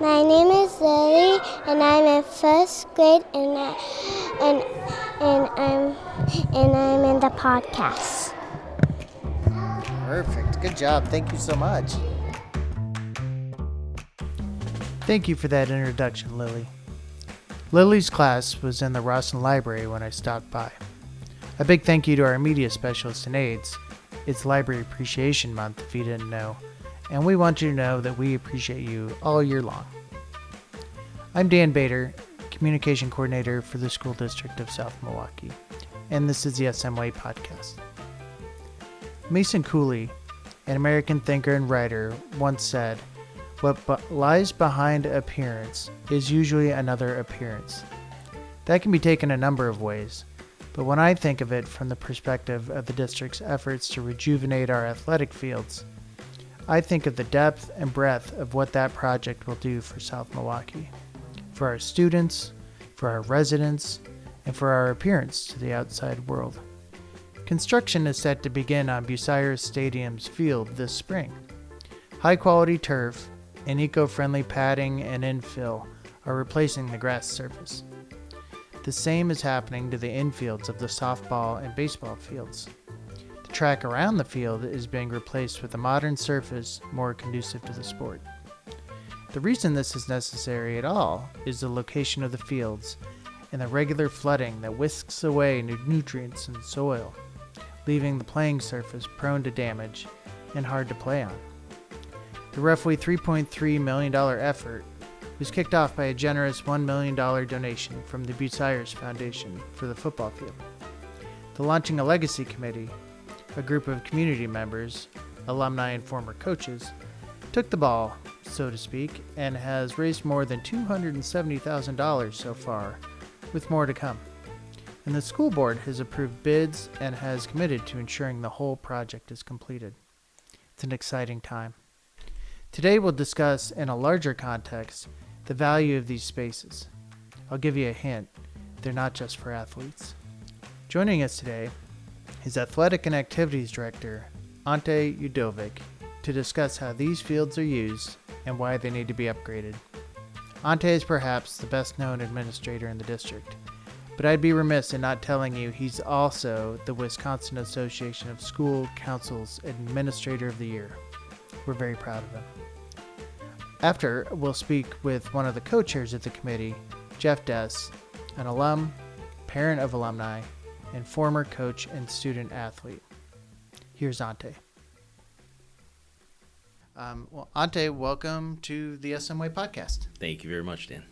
My name is Lily, and I'm in first grade, and I, and and I'm and I'm in the podcast. Perfect. Good job. Thank you so much. Thank you for that introduction, Lily. Lily's class was in the Rawson Library when I stopped by. A big thank you to our media specialist and aides. It's Library Appreciation Month, if you didn't know, and we want you to know that we appreciate you all year long. I'm Dan Bader, Communication Coordinator for the School District of South Milwaukee, and this is the SMY Podcast. Mason Cooley, an American thinker and writer, once said, What bu- lies behind appearance is usually another appearance. That can be taken a number of ways, but when I think of it from the perspective of the district's efforts to rejuvenate our athletic fields, I think of the depth and breadth of what that project will do for South Milwaukee, for our students, for our residents, and for our appearance to the outside world. Construction is set to begin on Bucyrus Stadium's field this spring. High quality turf and eco friendly padding and infill are replacing the grass surface. The same is happening to the infields of the softball and baseball fields. Track around the field is being replaced with a modern surface more conducive to the sport. The reason this is necessary at all is the location of the fields and the regular flooding that whisks away nu- nutrients and soil, leaving the playing surface prone to damage and hard to play on. The roughly $3.3 million effort was kicked off by a generous $1 million donation from the Bucyrus Foundation for the football field. The Launching a Legacy Committee, a group of community members, alumni, and former coaches, took the ball, so to speak, and has raised more than $270,000 so far, with more to come. And the school board has approved bids and has committed to ensuring the whole project is completed. It's an exciting time. Today we'll discuss, in a larger context, the value of these spaces. I'll give you a hint they're not just for athletes. Joining us today is Athletic and Activities Director Ante Udovic to discuss how these fields are used and why they need to be upgraded. Ante is perhaps the best known administrator in the district, but I'd be remiss in not telling you he's also the Wisconsin Association of School Councils Administrator of the Year. We're very proud of him. After, we'll speak with one of the co chairs of the committee, Jeff Dess, an alum, parent of alumni, and former coach and student athlete. Here's Ante. Um, well, Ante, welcome to the SMY podcast. Thank you very much, Dan.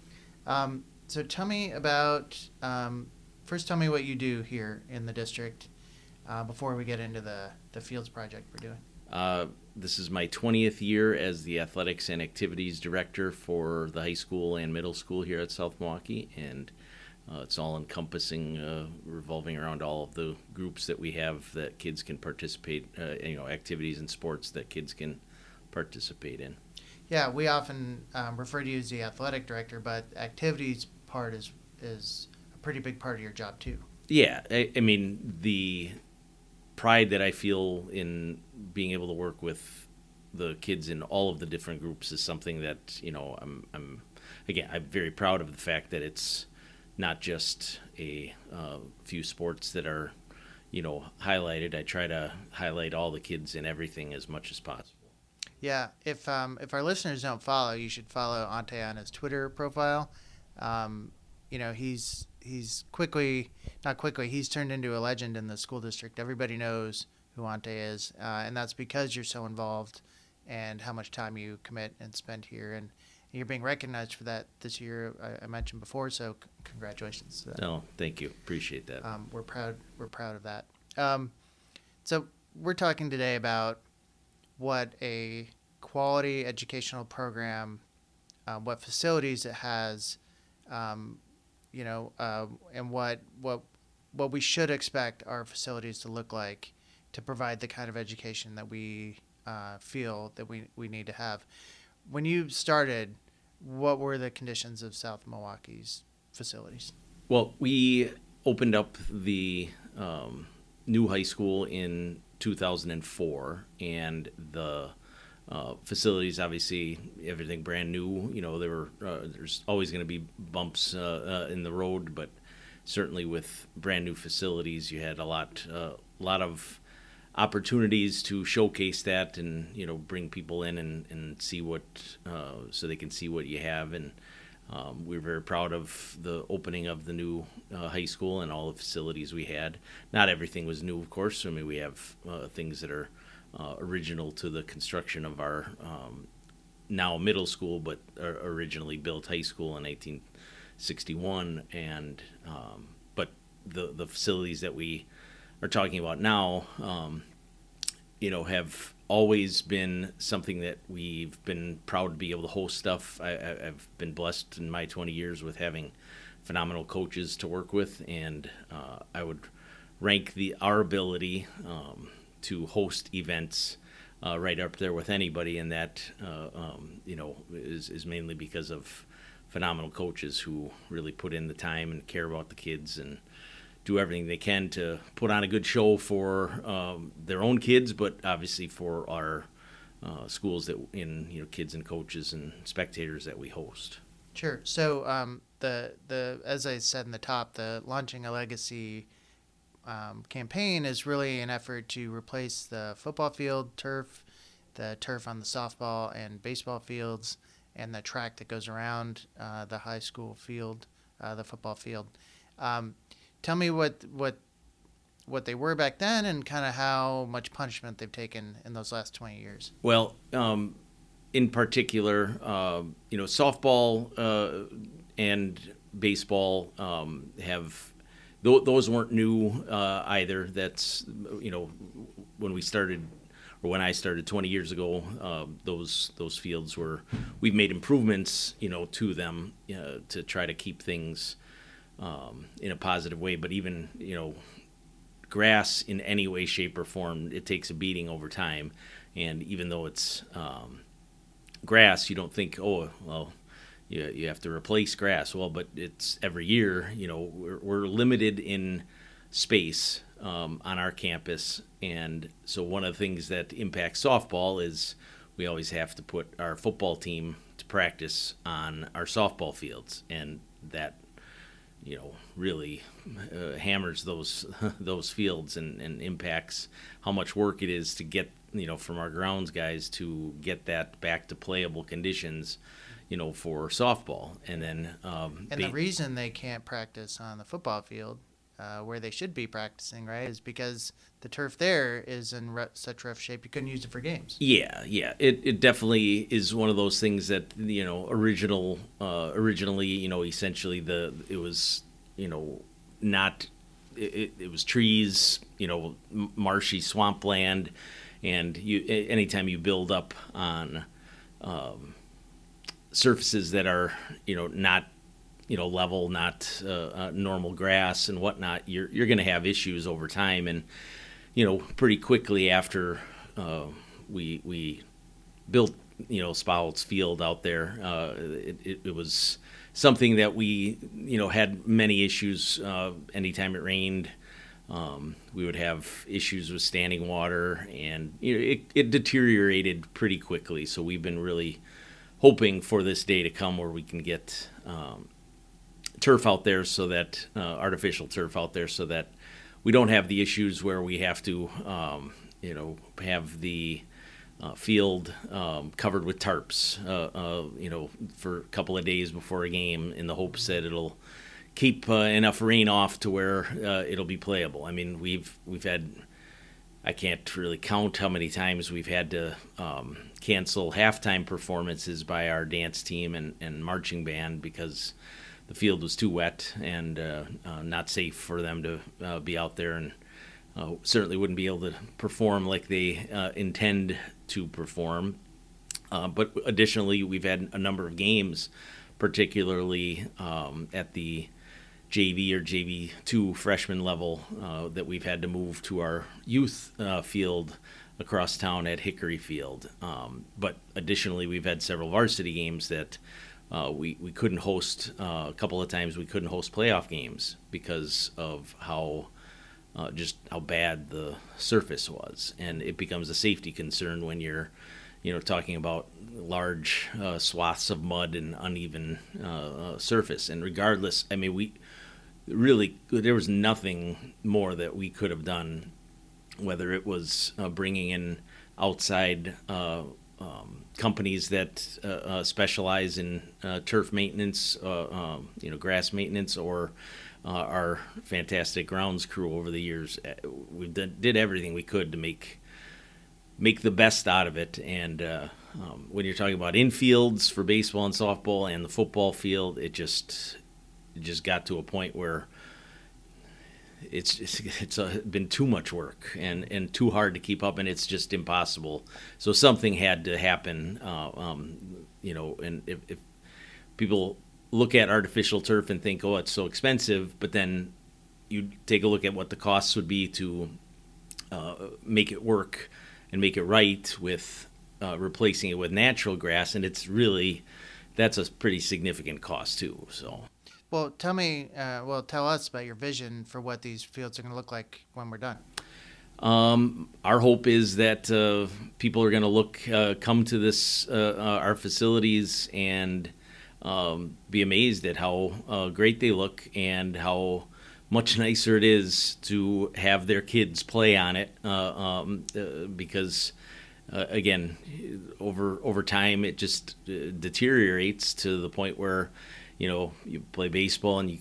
Um, so tell me about, um, first tell me what you do here in the district uh, before we get into the, the fields project we're doing. Uh, this is my 20th year as the athletics and activities director for the high school and middle school here at South Milwaukee, and uh, it's all encompassing, uh, revolving around all of the groups that we have that kids can participate, uh, you know, activities and sports that kids can participate in. Yeah, we often um, refer to you as the athletic director, but activities part is is a pretty big part of your job too. Yeah, I, I mean the pride that I feel in being able to work with the kids in all of the different groups is something that you know I'm I'm again I'm very proud of the fact that it's not just a uh, few sports that are you know highlighted. I try to highlight all the kids in everything as much as possible. Yeah, if um, if our listeners don't follow, you should follow Ante on his Twitter profile. Um, you know, he's he's quickly, not quickly, he's turned into a legend in the school district. Everybody knows who Ante is, uh, and that's because you're so involved and how much time you commit and spend here. And you're being recognized for that this year. I, I mentioned before, so c- congratulations. No, thank you, appreciate that. Um, we're proud. We're proud of that. Um, so we're talking today about what a quality educational program, uh, what facilities it has, um, you know, uh, and what what what we should expect our facilities to look like to provide the kind of education that we uh, feel that we, we need to have. When you started, what were the conditions of South Milwaukee's facilities? Well, we opened up the um, new high school in 2004, and the uh, facilities, obviously, everything brand new. You know, there were uh, there's always going to be bumps uh, uh, in the road, but certainly with brand new facilities, you had a lot a lot of opportunities to showcase that and you know bring people in and, and see what uh, so they can see what you have and um, we are very proud of the opening of the new uh, high school and all the facilities we had. Not everything was new, of course. I mean, we have uh, things that are uh, original to the construction of our um, now middle school, but originally built high school in 1861. And um, but the the facilities that we are talking about now, um, you know, have always been something that we've been proud to be able to host stuff. I, have been blessed in my 20 years with having phenomenal coaches to work with, and uh, I would rank the our ability um, to host events uh, right up there with anybody, and that uh, um, you know is is mainly because of phenomenal coaches who really put in the time and care about the kids and do everything they can to put on a good show for um, their own kids, but obviously for our uh, schools that in you know kids and coaches and spectators that we host. Sure. So um, the the as I said in the top, the launching a legacy um, campaign is really an effort to replace the football field turf, the turf on the softball and baseball fields, and the track that goes around uh, the high school field, uh, the football field. Um, tell me what what what they were back then and kind of how much punishment they've taken in those last 20 years. Well, um, in particular, uh, you know, softball uh, and baseball um, have th- those weren't new uh, either. That's you know when we started or when I started 20 years ago, uh, those those fields were we've made improvements you know to them uh, to try to keep things um, in a positive way. But even you know, grass in any way, shape, or form, it takes a beating over time. And even though it's um, grass, you don't think, oh, well, you, you have to replace grass. Well, but it's every year. You know, we're, we're limited in space um, on our campus, and so one of the things that impacts softball is we always have to put our football team to practice on our softball fields, and that you know really uh, hammers those those fields and, and impacts how much work it is to get you know from our grounds guys to get that back to playable conditions you know for softball. And then um, and the reason they can't practice on the football field uh, where they should be practicing, right? Is because the turf there is in re- such rough shape you couldn't use it for games. Yeah, yeah, it, it definitely is one of those things that you know original uh, originally you know essentially the it was you know not it, it was trees you know marshy swampland and you anytime you build up on um, surfaces that are you know not you know level, not uh, uh, normal grass and whatnot, you're you're going to have issues over time. And you know, pretty quickly after uh, we we built you know Spatholz Field out there, uh, it, it, it, was something that we you know had many issues. Uh, anytime it rained. Um, we would have issues with standing water, and you know, it, it deteriorated pretty quickly. So we've been really hoping for this day to come where we can get um, turf out there so that uh, artificial turf out there so that we don't have the issues where we have to um, you know have the uh, field um, covered with tarps uh, uh you know for a couple of days before a game in the hopes that it'll keep uh, enough rain off to where it'll be playable. I mean we've we've had I can't really count how many times we've had to um, cancel halftime performances by our dance team and, and marching band because the field was too wet and uh, uh, not safe for them to uh, be out there, and uh, certainly wouldn't be able to perform like they uh, intend to perform. But additionally, we've had a number of games, particularly um, at the JV or JV two freshman level, that we've had to move to our youth field across town at Hickory Field. Um, but additionally, we've had several varsity games that uh, we, we couldn't host uh, a couple of times we couldn't host playoff games because of how uh, just how bad the surface was and it becomes a safety concern when you're you know, talking about large uh, swaths of mud and uneven uh, uh, surface. And regardless, I mean, we really there was nothing more that we could have done, whether it was bringing in outside. Um, companies that uh, uh, specialize in uh, turf maintenance, uh, um, you know, grass maintenance, or uh, our fantastic grounds crew over the years. We did, everything we could to make make the best out of it. And um, when you're talking about infields for baseball and softball and the football field, it just it just got to a point where it's it's, it's a, been too much work and and too hard to keep up, and it's just impossible. So something had to happen, uh, um, you know. And if, if people look at artificial turf and think, oh, it's so expensive, but then you take a look at what the costs would be to uh, make it work and make it right with uh, replacing it with natural grass, and it's really that's a pretty significant cost too. So. Well, tell me, uh, well, tell us about your vision for what these fields are going to look like when we're done. Um, our hope is that uh, people are going to look, uh, come to this, uh, uh, our facilities, and um, be amazed at how uh, great they look and how much nicer it is to have their kids play on it. Um, because, again, over over time, it just deteriorates to the point where you know, you play baseball and you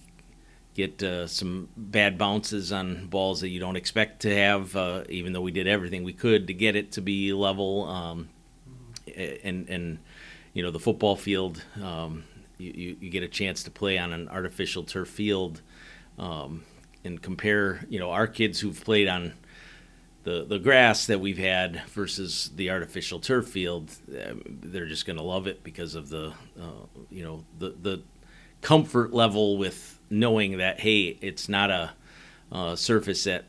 get uh, some bad bounces on balls that you don't expect to have, uh, even though we did everything we could to get it to be level. Um, and and you know the football field, um, you, you get a chance to play on an artificial turf field, um, and compare you know our kids who've played on the the grass that we've had versus the artificial turf field. They're just going to love it because of the uh, you know the the comfort level with knowing that hey, it's not a uh, surface that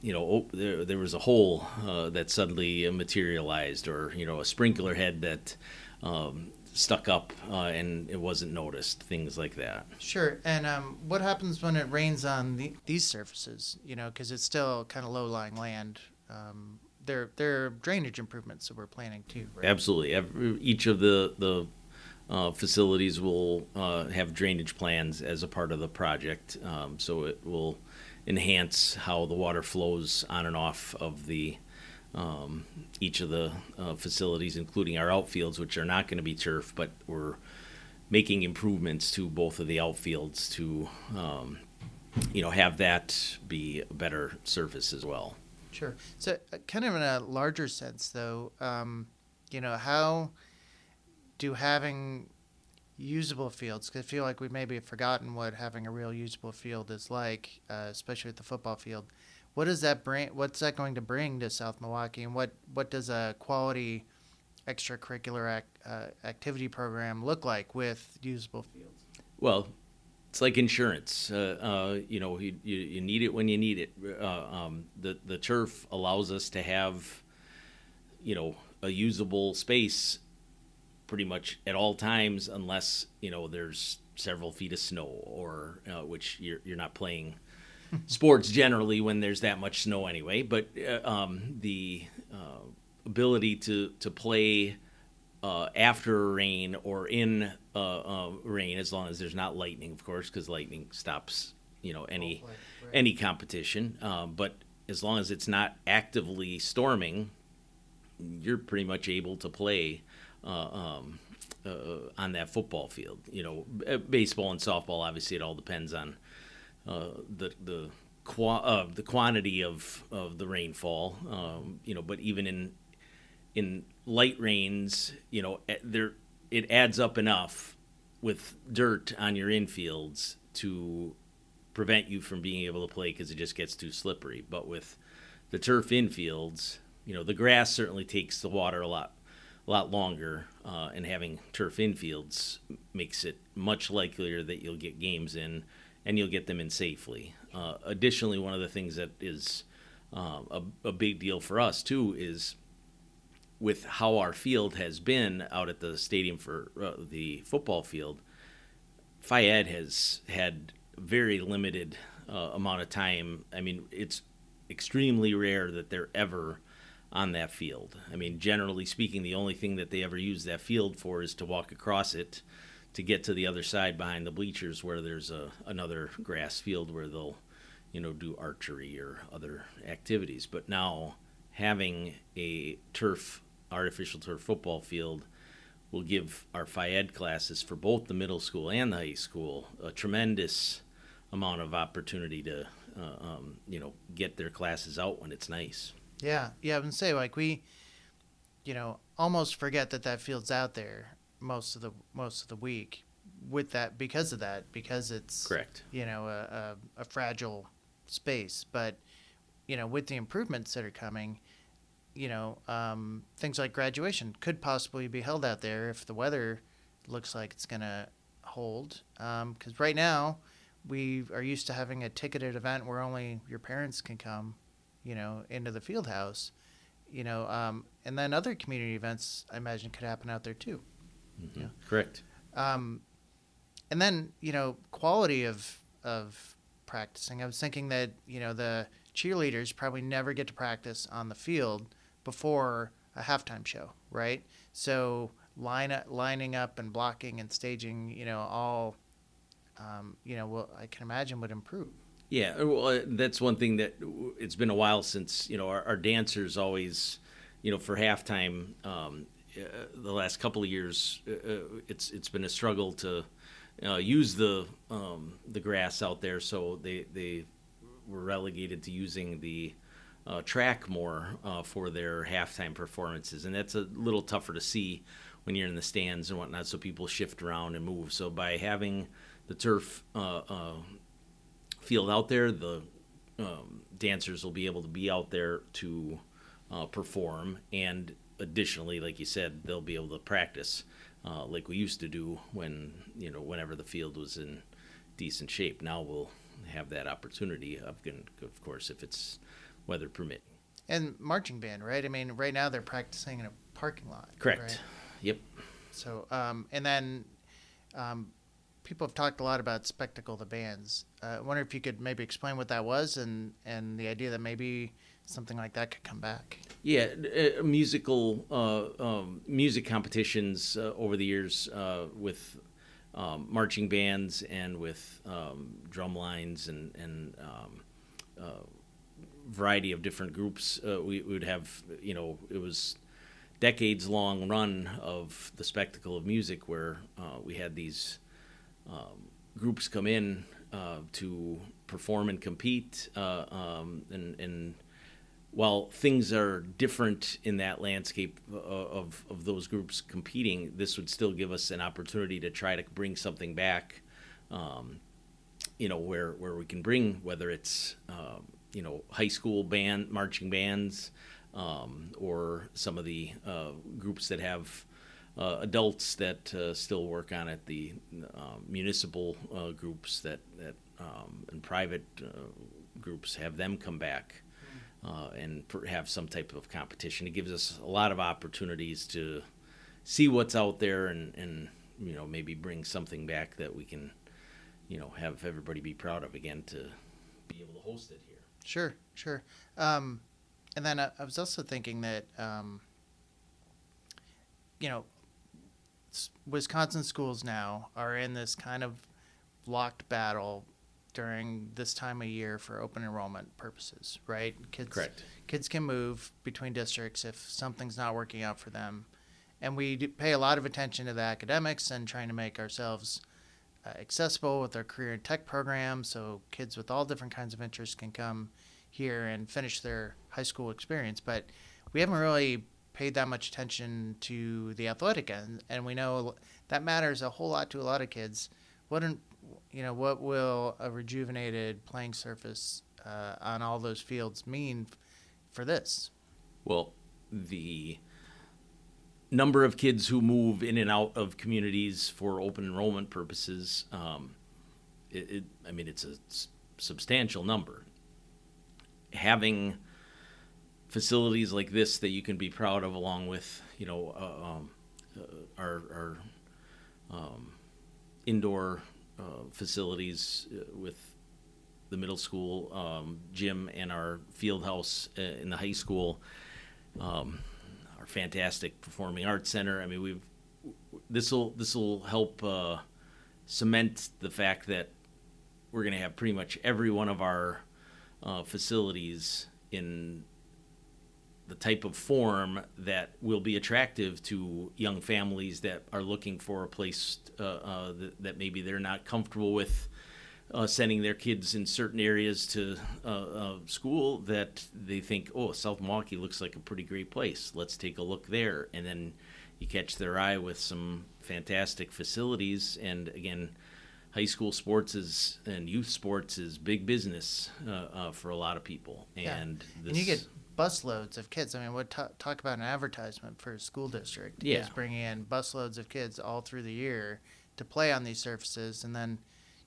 you know oh, there, there was a hole uh, that suddenly materialized, or you know a sprinkler head that um, stuck up uh, and it wasn't noticed. Things like that. Sure. And um, what happens when it rains on the, these surfaces? You know, because it's still kind of low-lying land. Um, there, there are drainage improvements that we're planning too. Right? Absolutely. Every, each of the the uh, facilities will uh, have drainage plans as a part of the project, um, so it will enhance how the water flows on and off of the um, each of the uh, facilities, including our outfields, which are not going to be turf, but we're making improvements to both of the outfields to um, you know have that be a better surface as well. Sure. So, uh, kind of in a larger sense, though, um, you know how do having usable fields because I feel like we maybe have forgotten what having a real usable field is like, uh, especially at the football field. What does that bring? What's that going to bring to South Milwaukee, and what what does a quality extracurricular ac- uh, activity program look like with usable fields? Well, it's like insurance. Uh, uh, you know, you, you, need it when you need it. Uh, um, the the turf allows us to have, you know, a usable space pretty much at all times, unless you know there's several feet of snow, or uh, which you're you're not playing sports generally when there's that much snow anyway. But uh, um, the uh, ability to to play uh, after rain or in uh, uh, rain, as long as there's not lightning, of course, because lightning stops you know any right. any competition. Um, but as long as it's not actively storming, you're pretty much able to play um, uh, on that football field. You know, uh, baseball and softball. Obviously, it all depends on uh, the the qua- uh, the quantity of, of the rainfall. Um, you know, but even in in light rains, you know, eh, there it adds up enough with dirt on your infields to prevent you from being able to play because it just gets too slippery. But with the turf infields, you know, the grass certainly takes the water a lot a lot longer, uh, and having turf infields makes it much likelier that you'll get games in, and you'll get them in safely. Uh, additionally, one of the things that is uh, a, a big deal for us too is with how our field has been out at the stadium for uh, the football field. Phy Ed has had very limited uh, amount of time. I mean, it's extremely rare that they're ever on that field. I mean, generally speaking, the only thing that they ever use that field for is to walk across it to get to the other side behind the bleachers where there's a another grass field where they'll, you know, do archery or other activities. But now having a turf artificial turf football field will give our Phy Ed classes for both the middle school and the high school a tremendous amount of opportunity to, uh, um, you know, get their classes out when it's nice. Yeah, yeah. I would say like we, you know, almost forget that that field's out there most of the most of the week with that because of that because it's Correct. You know, a, a, a fragile space, but you know, with the improvements that are coming, you know, um, things like graduation could possibly be held out there if the weather looks like it's going to hold. Because um, right now, we are used to having a ticketed event where only your parents can come, you know, into the field house, you know, um, and then other community events I imagine could happen out there too. Mm-hmm. Yeah. Correct. Um, and then you know, quality of of practicing. I was thinking that you know the cheerleaders probably never get to practice on the field before a halftime show, right? So line up, lining up and blocking and staging, you know, all, um, you know, well, I can imagine would improve. Yeah, uh, well, uh, that's one thing that it's been a while since you know our, our dancers always, you know, for halftime. Um, uh, the last couple of years, uh, uh it's it's been a struggle to uh, use the um, the grass out there, so they they were relegated to using the track more for their halftime performances, and that's a little tougher to see when you're in the stands and whatnot. So people shift around and move. So by having the turf field out there, the um, dancers will be able to be out there to uh, perform, and additionally, like you said, they'll be able to practice uh, like we used to do when you know whenever the field was in decent shape. Now we'll have that opportunity. Of, of course, if it's weather permitting. And marching band, right? I mean, right now they're practicing in a parking lot. Correct. Right? Yep. So, um, and then um, people have talked a lot about spectacle the bands. Uh, I wonder if you could maybe explain what that was and and the idea that maybe something like that could come back. Yeah, uh, musical uh, um, music competitions uh, over the years uh, with um, marching bands and with um, drum lines and and um, uh, variety of different groups. We, would have, you know, it was decades long run of the spectacle of music where we had these um, groups come in uh, to perform and compete. Uh, um, and, and while things are different in that landscape uh, of, of those groups competing, this would still give us an opportunity to try to bring something back. Um, you know where where we can bring whether it's um, you know high school band marching bands um, or some of the uh, groups that have uh, adults that uh, still work on it the um, municipal uh, groups that that um, and private uh, groups have them come back uh, and have some type of competition it gives us a lot of opportunities to see what's out there and and you know maybe bring something back that we can you know have everybody be proud of again to be able to host it here Sure, sure. Um, and then I, I, was also thinking that, um, you know, Wisconsin schools now are in this kind of locked battle during this time of year for open enrollment purposes, right? Kids, Correct. Kids can move between districts if something's not working out for them. And we pay a lot of attention to the academics and trying to make ourselves uh, accessible with our career and tech program so kids with all different kinds of interests can come here and finish their high school experience. But we haven't really paid that much attention to the athletic end, and we know that matters a whole lot to a lot of kids. What you know, what will a rejuvenated playing surface uh, on all those fields mean for this? Well, the number of kids who move in and out of communities for open enrollment purposes, um, it, it, I mean, it's a s- substantial number. Having facilities like this that you can be proud of, along with you know uh, um, uh, our, our um, indoor uh, facilities uh, with the middle school um, gym and our field house uh, in the high school um, our fantastic performing arts center. I mean, we've this will this will help uh, cement the fact that we're going to have pretty much every one of our facilities in the type of form that will be attractive to young families that are looking for a place uh, uh, that, that, maybe they're not comfortable with uh, sending their kids in certain areas to uh, uh, school that they think, oh, South Milwaukee looks like a pretty great place. Let's take a look there. And then you catch their eye with some fantastic facilities. And again, high school sports is and youth sports is big business uh, for a lot of people. And, yeah. and you get busloads of kids. I mean, what talk about an advertisement for a school district? Yeah. Is bringing in busloads of kids all through the year to play on these surfaces, and then,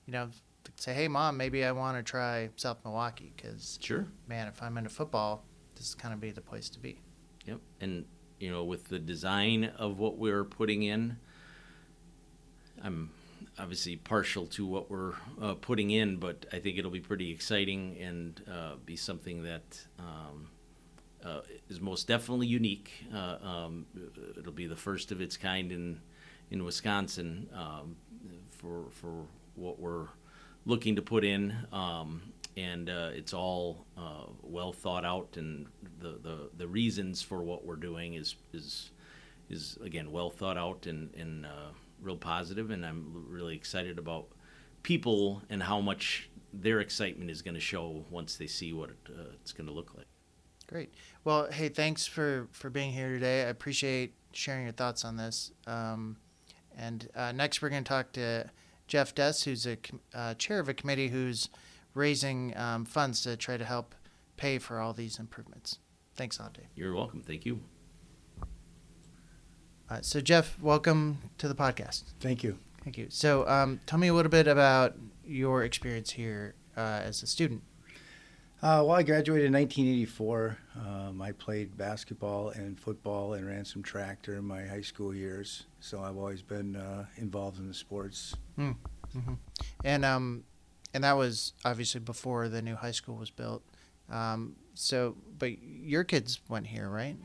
you know, say, hey, mom, maybe I want to try South Milwaukee because, sure, man, if I'm into football, this is kind of be the place to be. Yep, and you know, with the design of what we're putting in, I'm obviously partial to what we're uh, putting in, but I think it'll be pretty exciting and uh, be something that um, uh, is most definitely unique. Uh, um, it'll be the first of its kind in in Wisconsin um, for for what we're looking to put in, um, and uh, it's all uh, well thought out, and the, the the reasons for what we're doing is is is again well thought out and and real positive, and I'm really excited about people and how much their excitement is going to show once they see what it, uh, it's going to look like. Great. Well, hey, thanks for for being here today. I appreciate sharing your thoughts on this. Um, and uh, next, we're going to talk to Jeff Dess, who's a uh, chair of a committee who's raising um, funds to try to help pay for all these improvements. Thanks, Ante. You're welcome. Thank you. Uh, so, Jeff, welcome to the podcast. Thank you. Thank you. So, um, tell me a little bit about your experience here uh, as a student. Uh, well, I graduated in 1984. Um, I played basketball and football and ran some track during my high school years. So I've always been uh, involved in the sports. Mm. hmm And um, and that was obviously before the new high school was built. Um, so, but your kids went here, right?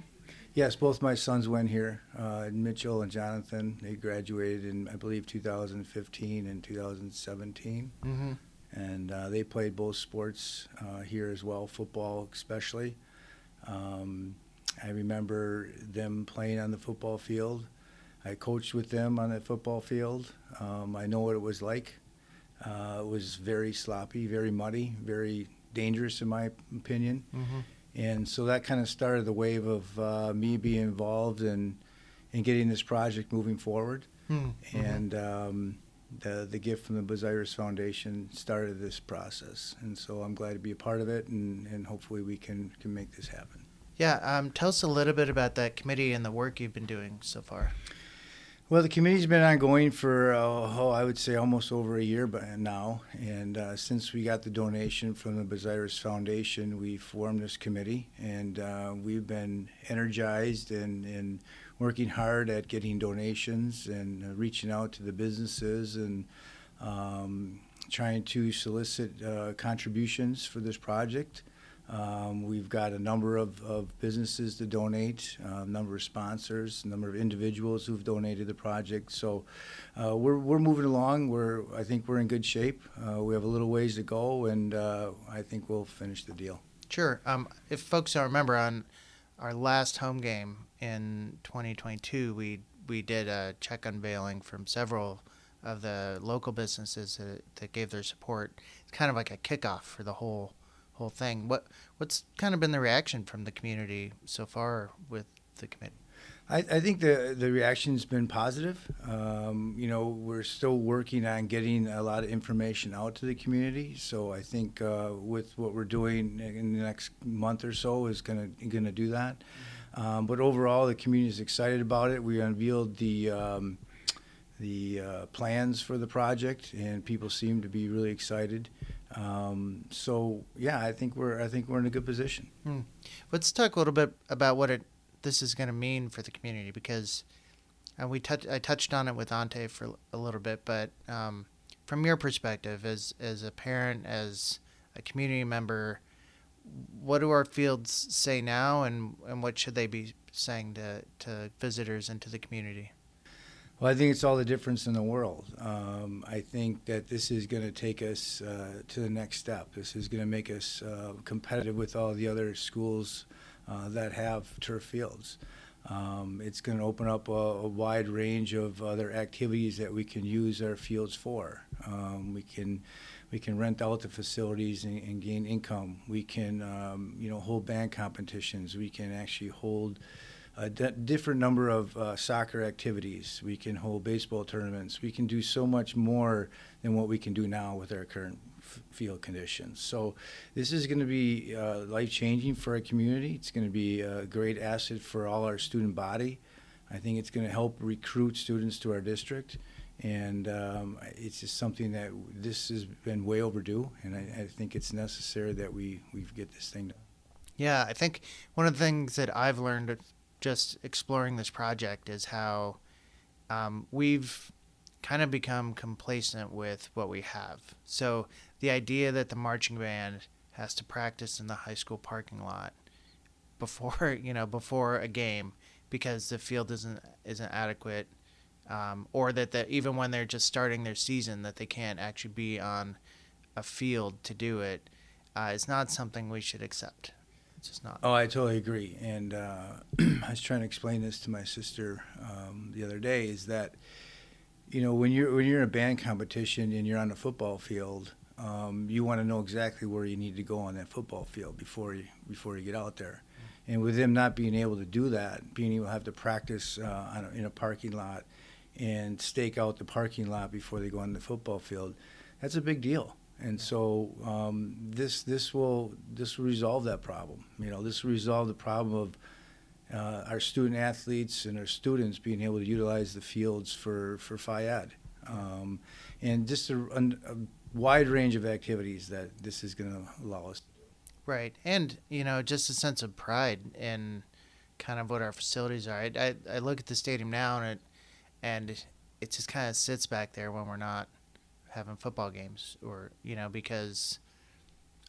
Yes, both my sons went here. Uh, Mitchell and Jonathan. They graduated in, I believe, 2015 and 2017. Mm-hmm and uh, they played both sports uh, here as well, football especially. Um, I remember them playing on the football field. I coached with them on the football field. Um, I know what it was like. Uh, it was very sloppy, very muddy, very dangerous, in my opinion. Mm-hmm. And so that kind of started the wave of uh, me being involved in in getting this project moving forward. Mm-hmm. And um, the, the gift from the Buzz Foundation started this process. And so I'm glad to be a part of it, and, and hopefully we can, can make this happen. Yeah, um, tell us a little bit about that committee and the work you've been doing so far. Well, the committee's been ongoing for, uh, oh, I would say almost over a year but now. And uh, since we got the donation from the Buzz Foundation, we formed this committee, and uh, we've been energized and, and working hard at getting donations and uh, reaching out to the businesses and um, trying to solicit uh, contributions for this project. Um, we've got a number of, of businesses to donate, a number of sponsors, a number of individuals who've donated the project. So uh, we're, we're moving along. We're, I think we're in good shape. Uh, we have a little ways to go, and uh, I think we'll finish the deal. Sure. Um, if folks don't remember, on our last home game in 2022, we we did a check unveiling from several of the local businesses that, that gave their support. It's kind of like a kickoff for the whole whole thing. What what's kind of been the reaction from the community so far with the committee? I, I think the the reaction's been positive. Um, you know, we're still working on getting a lot of information out to the community. So I think uh, with what we're doing in the next month or so is gonna gonna do that. Um, but overall, the community is excited about it. We unveiled the um, the uh, plans for the project, and people seem to be really excited. Um, so yeah, I think we're I think we're in a good position. Hmm. Let's talk a little bit about what it this is going to mean for the community because uh, we touch I touched on it with Ante for a little bit, but um, from your perspective as as a parent, as a community member, what do our fields say now, and, and what should they be saying to, to visitors and to the community? Well, I think it's all the difference in the world. Um, I think that this is going to take us uh, to the next step. This is going to make us uh, competitive with all the other schools uh, that have turf fields. Um, it's going to open up a, a, wide range of other activities that we can use our fields for. Um, we can we can rent out the facilities and, and gain income. We can um, you know hold band competitions. We can actually hold a d- different number of uh, soccer activities. We can hold baseball tournaments. We can do so much more than what we can do now with our current field conditions. So, this is going to be uh, life changing for our community. It's going to be a great asset for all our student body. I think it's going to help recruit students to our district. And um, it's just something that this has been way overdue, and I, I think it's necessary that we, we get this thing done. Yeah, I think one of the things that I've learned just exploring this project is how um, we've kind of become complacent with what we have. So the idea that the marching band has to practice in the high school parking lot before you know before a game because the field isn't isn't adequate, um, or that the, even when they're just starting their season that they can't actually be on a field to do it uh, is not something we should accept. It's just not. Oh, I totally agree. And uh, I was trying to explain this to my sister um, the other day. Is that you know when you're when you're in a band competition and you're on a football field, um, you want to know exactly where you need to go on that football field before you before you get out there. And with them not being able to do that, being able to have to practice uh, a, in a parking lot and stake out the parking lot before they go on the football field, that's a big deal and so um, this this will this will resolve that problem. You know, this will resolve the problem of uh, our student athletes and our students being able to utilize the fields for for Phy Ed, um, and just a, a, wide range of activities that this is going to allow us. Right, and you know, just a sense of pride in kind of what our facilities are. I, I, I look at the stadium now, and it and it just kind of sits back there when we're not having football games or you know because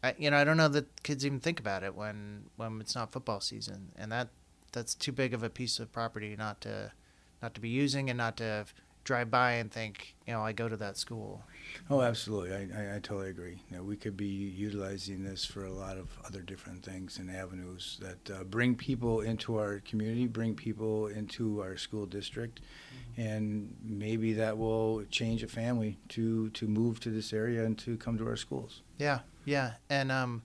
I you know I don't know that kids even think about it when when it's not football season and that that's too big of a piece of property not to not to be using and not to drive by and think you know I go to that school. Oh, absolutely. I, I, I totally agree. You know, we could be utilizing this for a lot of other different things and avenues that uh, bring people into our community, bring people into our school district, mm-hmm. and maybe that will change a family to, to move to this area and to come to our schools. Yeah, yeah. And um,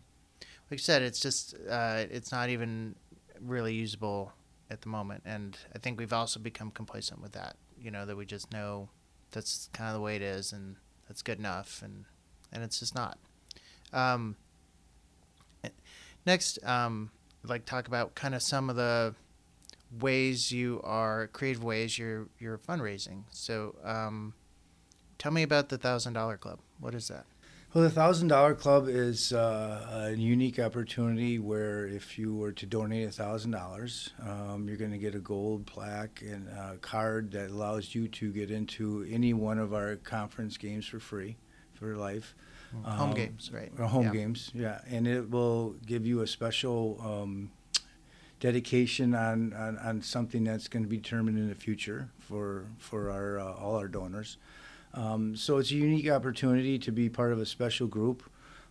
like you said, it's just, uh, it's not even really usable at the moment. And I think we've also become complacent with that, you know, that we just know that's kind of the way it is. And, that's good enough, and and it's just not. Um, next, um, I'd like to talk about kind of some of the ways you are creative ways you're you're fundraising. So, um, tell me about the thousand dollar club. What is that? Well, the thousand dollar club is uh, a unique opportunity where if you were to donate a thousand dollars, um, you're going to get a gold plaque and a card that allows you to get into any one of our conference games for free, for life. Mm, home um, games, right? Home yeah. games, yeah, and it will give you a special um, dedication on, on, on something that's going to be determined in the future for for our uh, all our donors. Um, so it's a unique opportunity to be part of a special group.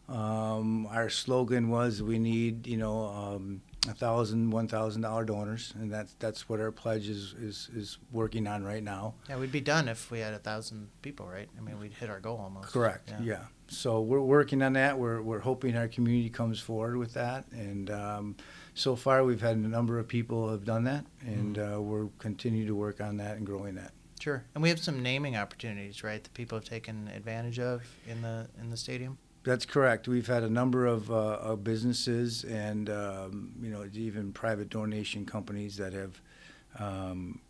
Um, our slogan was we need, you know, um, a thousand, one thousand dollar donors, and that's that's what our pledge is, is is working on right now. Yeah, we'd be done if we had a thousand people, right? I mean, we'd hit our goal almost. Correct. Yeah. yeah. So we're working on that. We're we're hoping our community comes forward with that, and um, so far we've had a number of people have done that, and mm-hmm. uh, we're continue to work on that and growing that. Sure, and we have some naming opportunities, right? That people have taken advantage of in the in the stadium. That's correct. We've had a number of, uh, of businesses and um, you know even private donation companies that have um,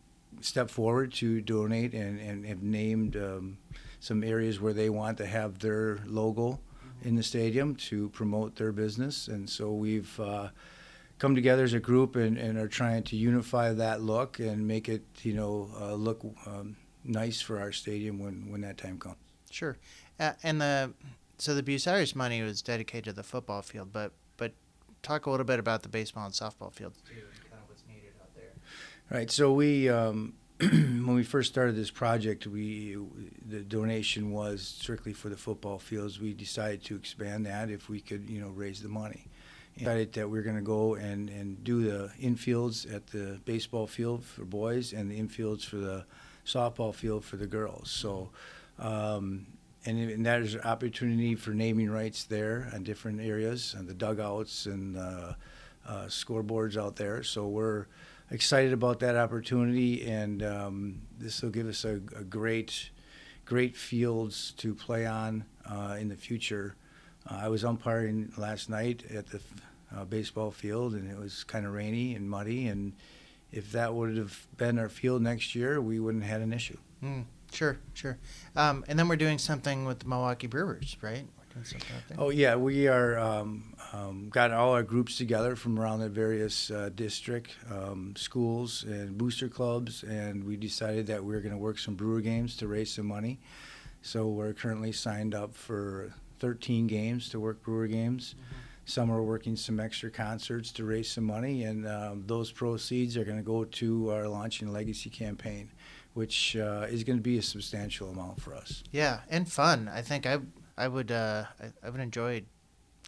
stepped forward to donate and, and have named um, some areas where they want to have their logo mm-hmm. in the stadium to promote their business. And so we've uh, come together as a group and, and are trying to unify that look and make it, you know, uh, look um, nice for our stadium when, when that time comes. Sure. Uh, and the so the Bucyrus money was dedicated to the football field, but but talk a little bit about the baseball and softball fields too, and kind of what's needed out there. Right. So we, um, when we first started this project, we the donation was strictly for the football fields. We decided to expand that if we could, you know, raise the money. Decided that we are going to go and, and do the infields at the baseball field for boys and the infields for the softball field for the girls. So, um, and, and there's opportunity for naming rights there on different areas and the dugouts and uh, uh, scoreboards out there. So we're excited about that opportunity, and um, this will give us a, a, great, great fields to play on uh, in the future. Uh, I was umpiring last night at the uh, baseball field, and it was kind of rainy and muddy. And if that would have been our field next year, we wouldn't have had an issue. Mm, sure, sure. Um, and then we're doing something with the Milwaukee Brewers, right? Oh yeah, we are um, um, got all our groups together from around the various uh, district um, schools and booster clubs, and we decided that we are going to work some brewer games to raise some money. So we're currently signed up for 13 games to work brewer games. Mm-hmm. Some are working some extra concerts to raise some money, and um, those proceeds are going to go to our Launching Legacy campaign, which uh, is going to be a substantial amount for us. Yeah, and fun. I think I I would uh, I, I would enjoy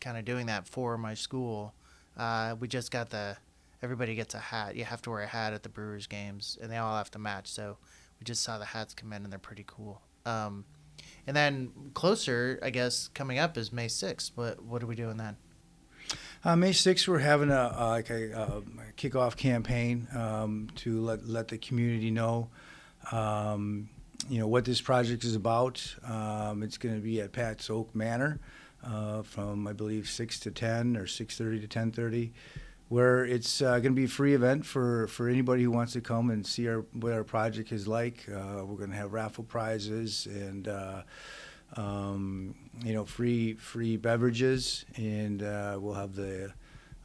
kind of doing that for my school. Uh, we just got the everybody gets a hat. You have to wear a hat at the Brewers games, and they all have to match. So we just saw the hats come in, and they're pretty cool. Um, and then closer, I guess, coming up is May 6th. What what are we doing then? Uh, May 6th, we're having a, uh, like a, a, kickoff campaign um, to let let the community know, um, you know, what this project is about. Um, it's going to be at Pat's Oak Manor uh, from I believe 6 to 10 or 6:30 to 10:30 where it's uh, going to be a free event for, for anybody who wants to come and see our, what our project is like. Uh, we're going to have raffle prizes and uh, um, you know free free beverages, and uh, we'll have the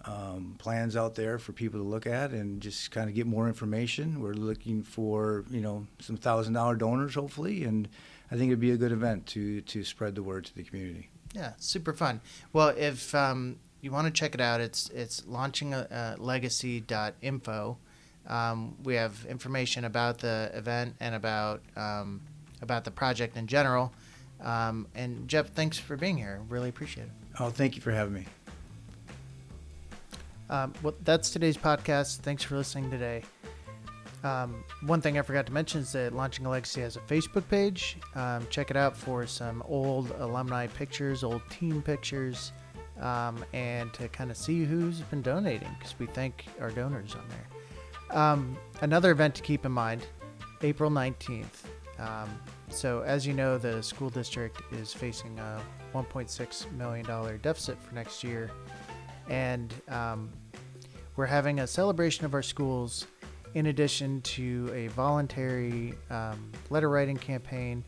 um, plans out there for people to look at and just kind of get more information. We're looking for you know some thousand dollar donors hopefully, and I think it'd be a good event to to spread the word to the community. Yeah, super fun. Well, if um, you want to check it out, it's it's launchingalegacy.info. Um, we have information about the event and about um, about the project in general. Um, and Jeff, thanks for being here. Really appreciate it. Oh, thank you for having me. Um, well, that's today's podcast. Thanks for listening today. Um, one thing I forgot to mention is that Launching a Legacy has a Facebook page. Um, check it out for some old alumni pictures, old team pictures, um, and to kind of see who's been donating because we thank our donors on there. Um, another event to keep in mind April 19th. Um, so, as you know, the school district is facing a $1.6 million deficit for next year. And um, we're having a celebration of our schools in addition to a voluntary um, letter writing campaign.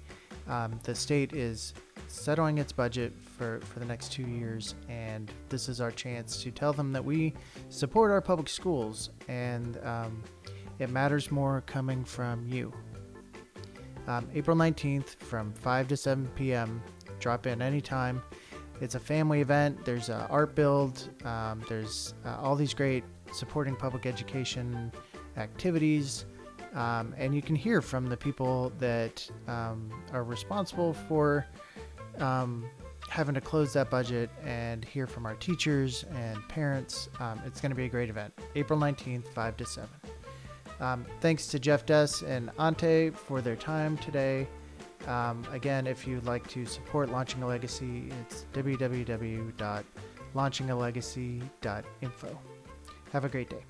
Um, the state is settling its budget for, for the next two years, and this is our chance to tell them that we support our public schools and um, it matters more coming from you. Um, April 19th from 5 to 7 p.m. Drop in anytime. It's a family event. There's a art build. Um, there's uh, all these great supporting public education activities. Um, and you can hear from the people that um, are responsible for um, having to close that budget and hear from our teachers and parents. Um, it's going to be a great event. April 19th, 5 to 7. Um, thanks to Jeff Dess and Ante for their time today. Um, again, if you'd like to support Launching a Legacy, it's www.launchingalegacy.info. Have a great day.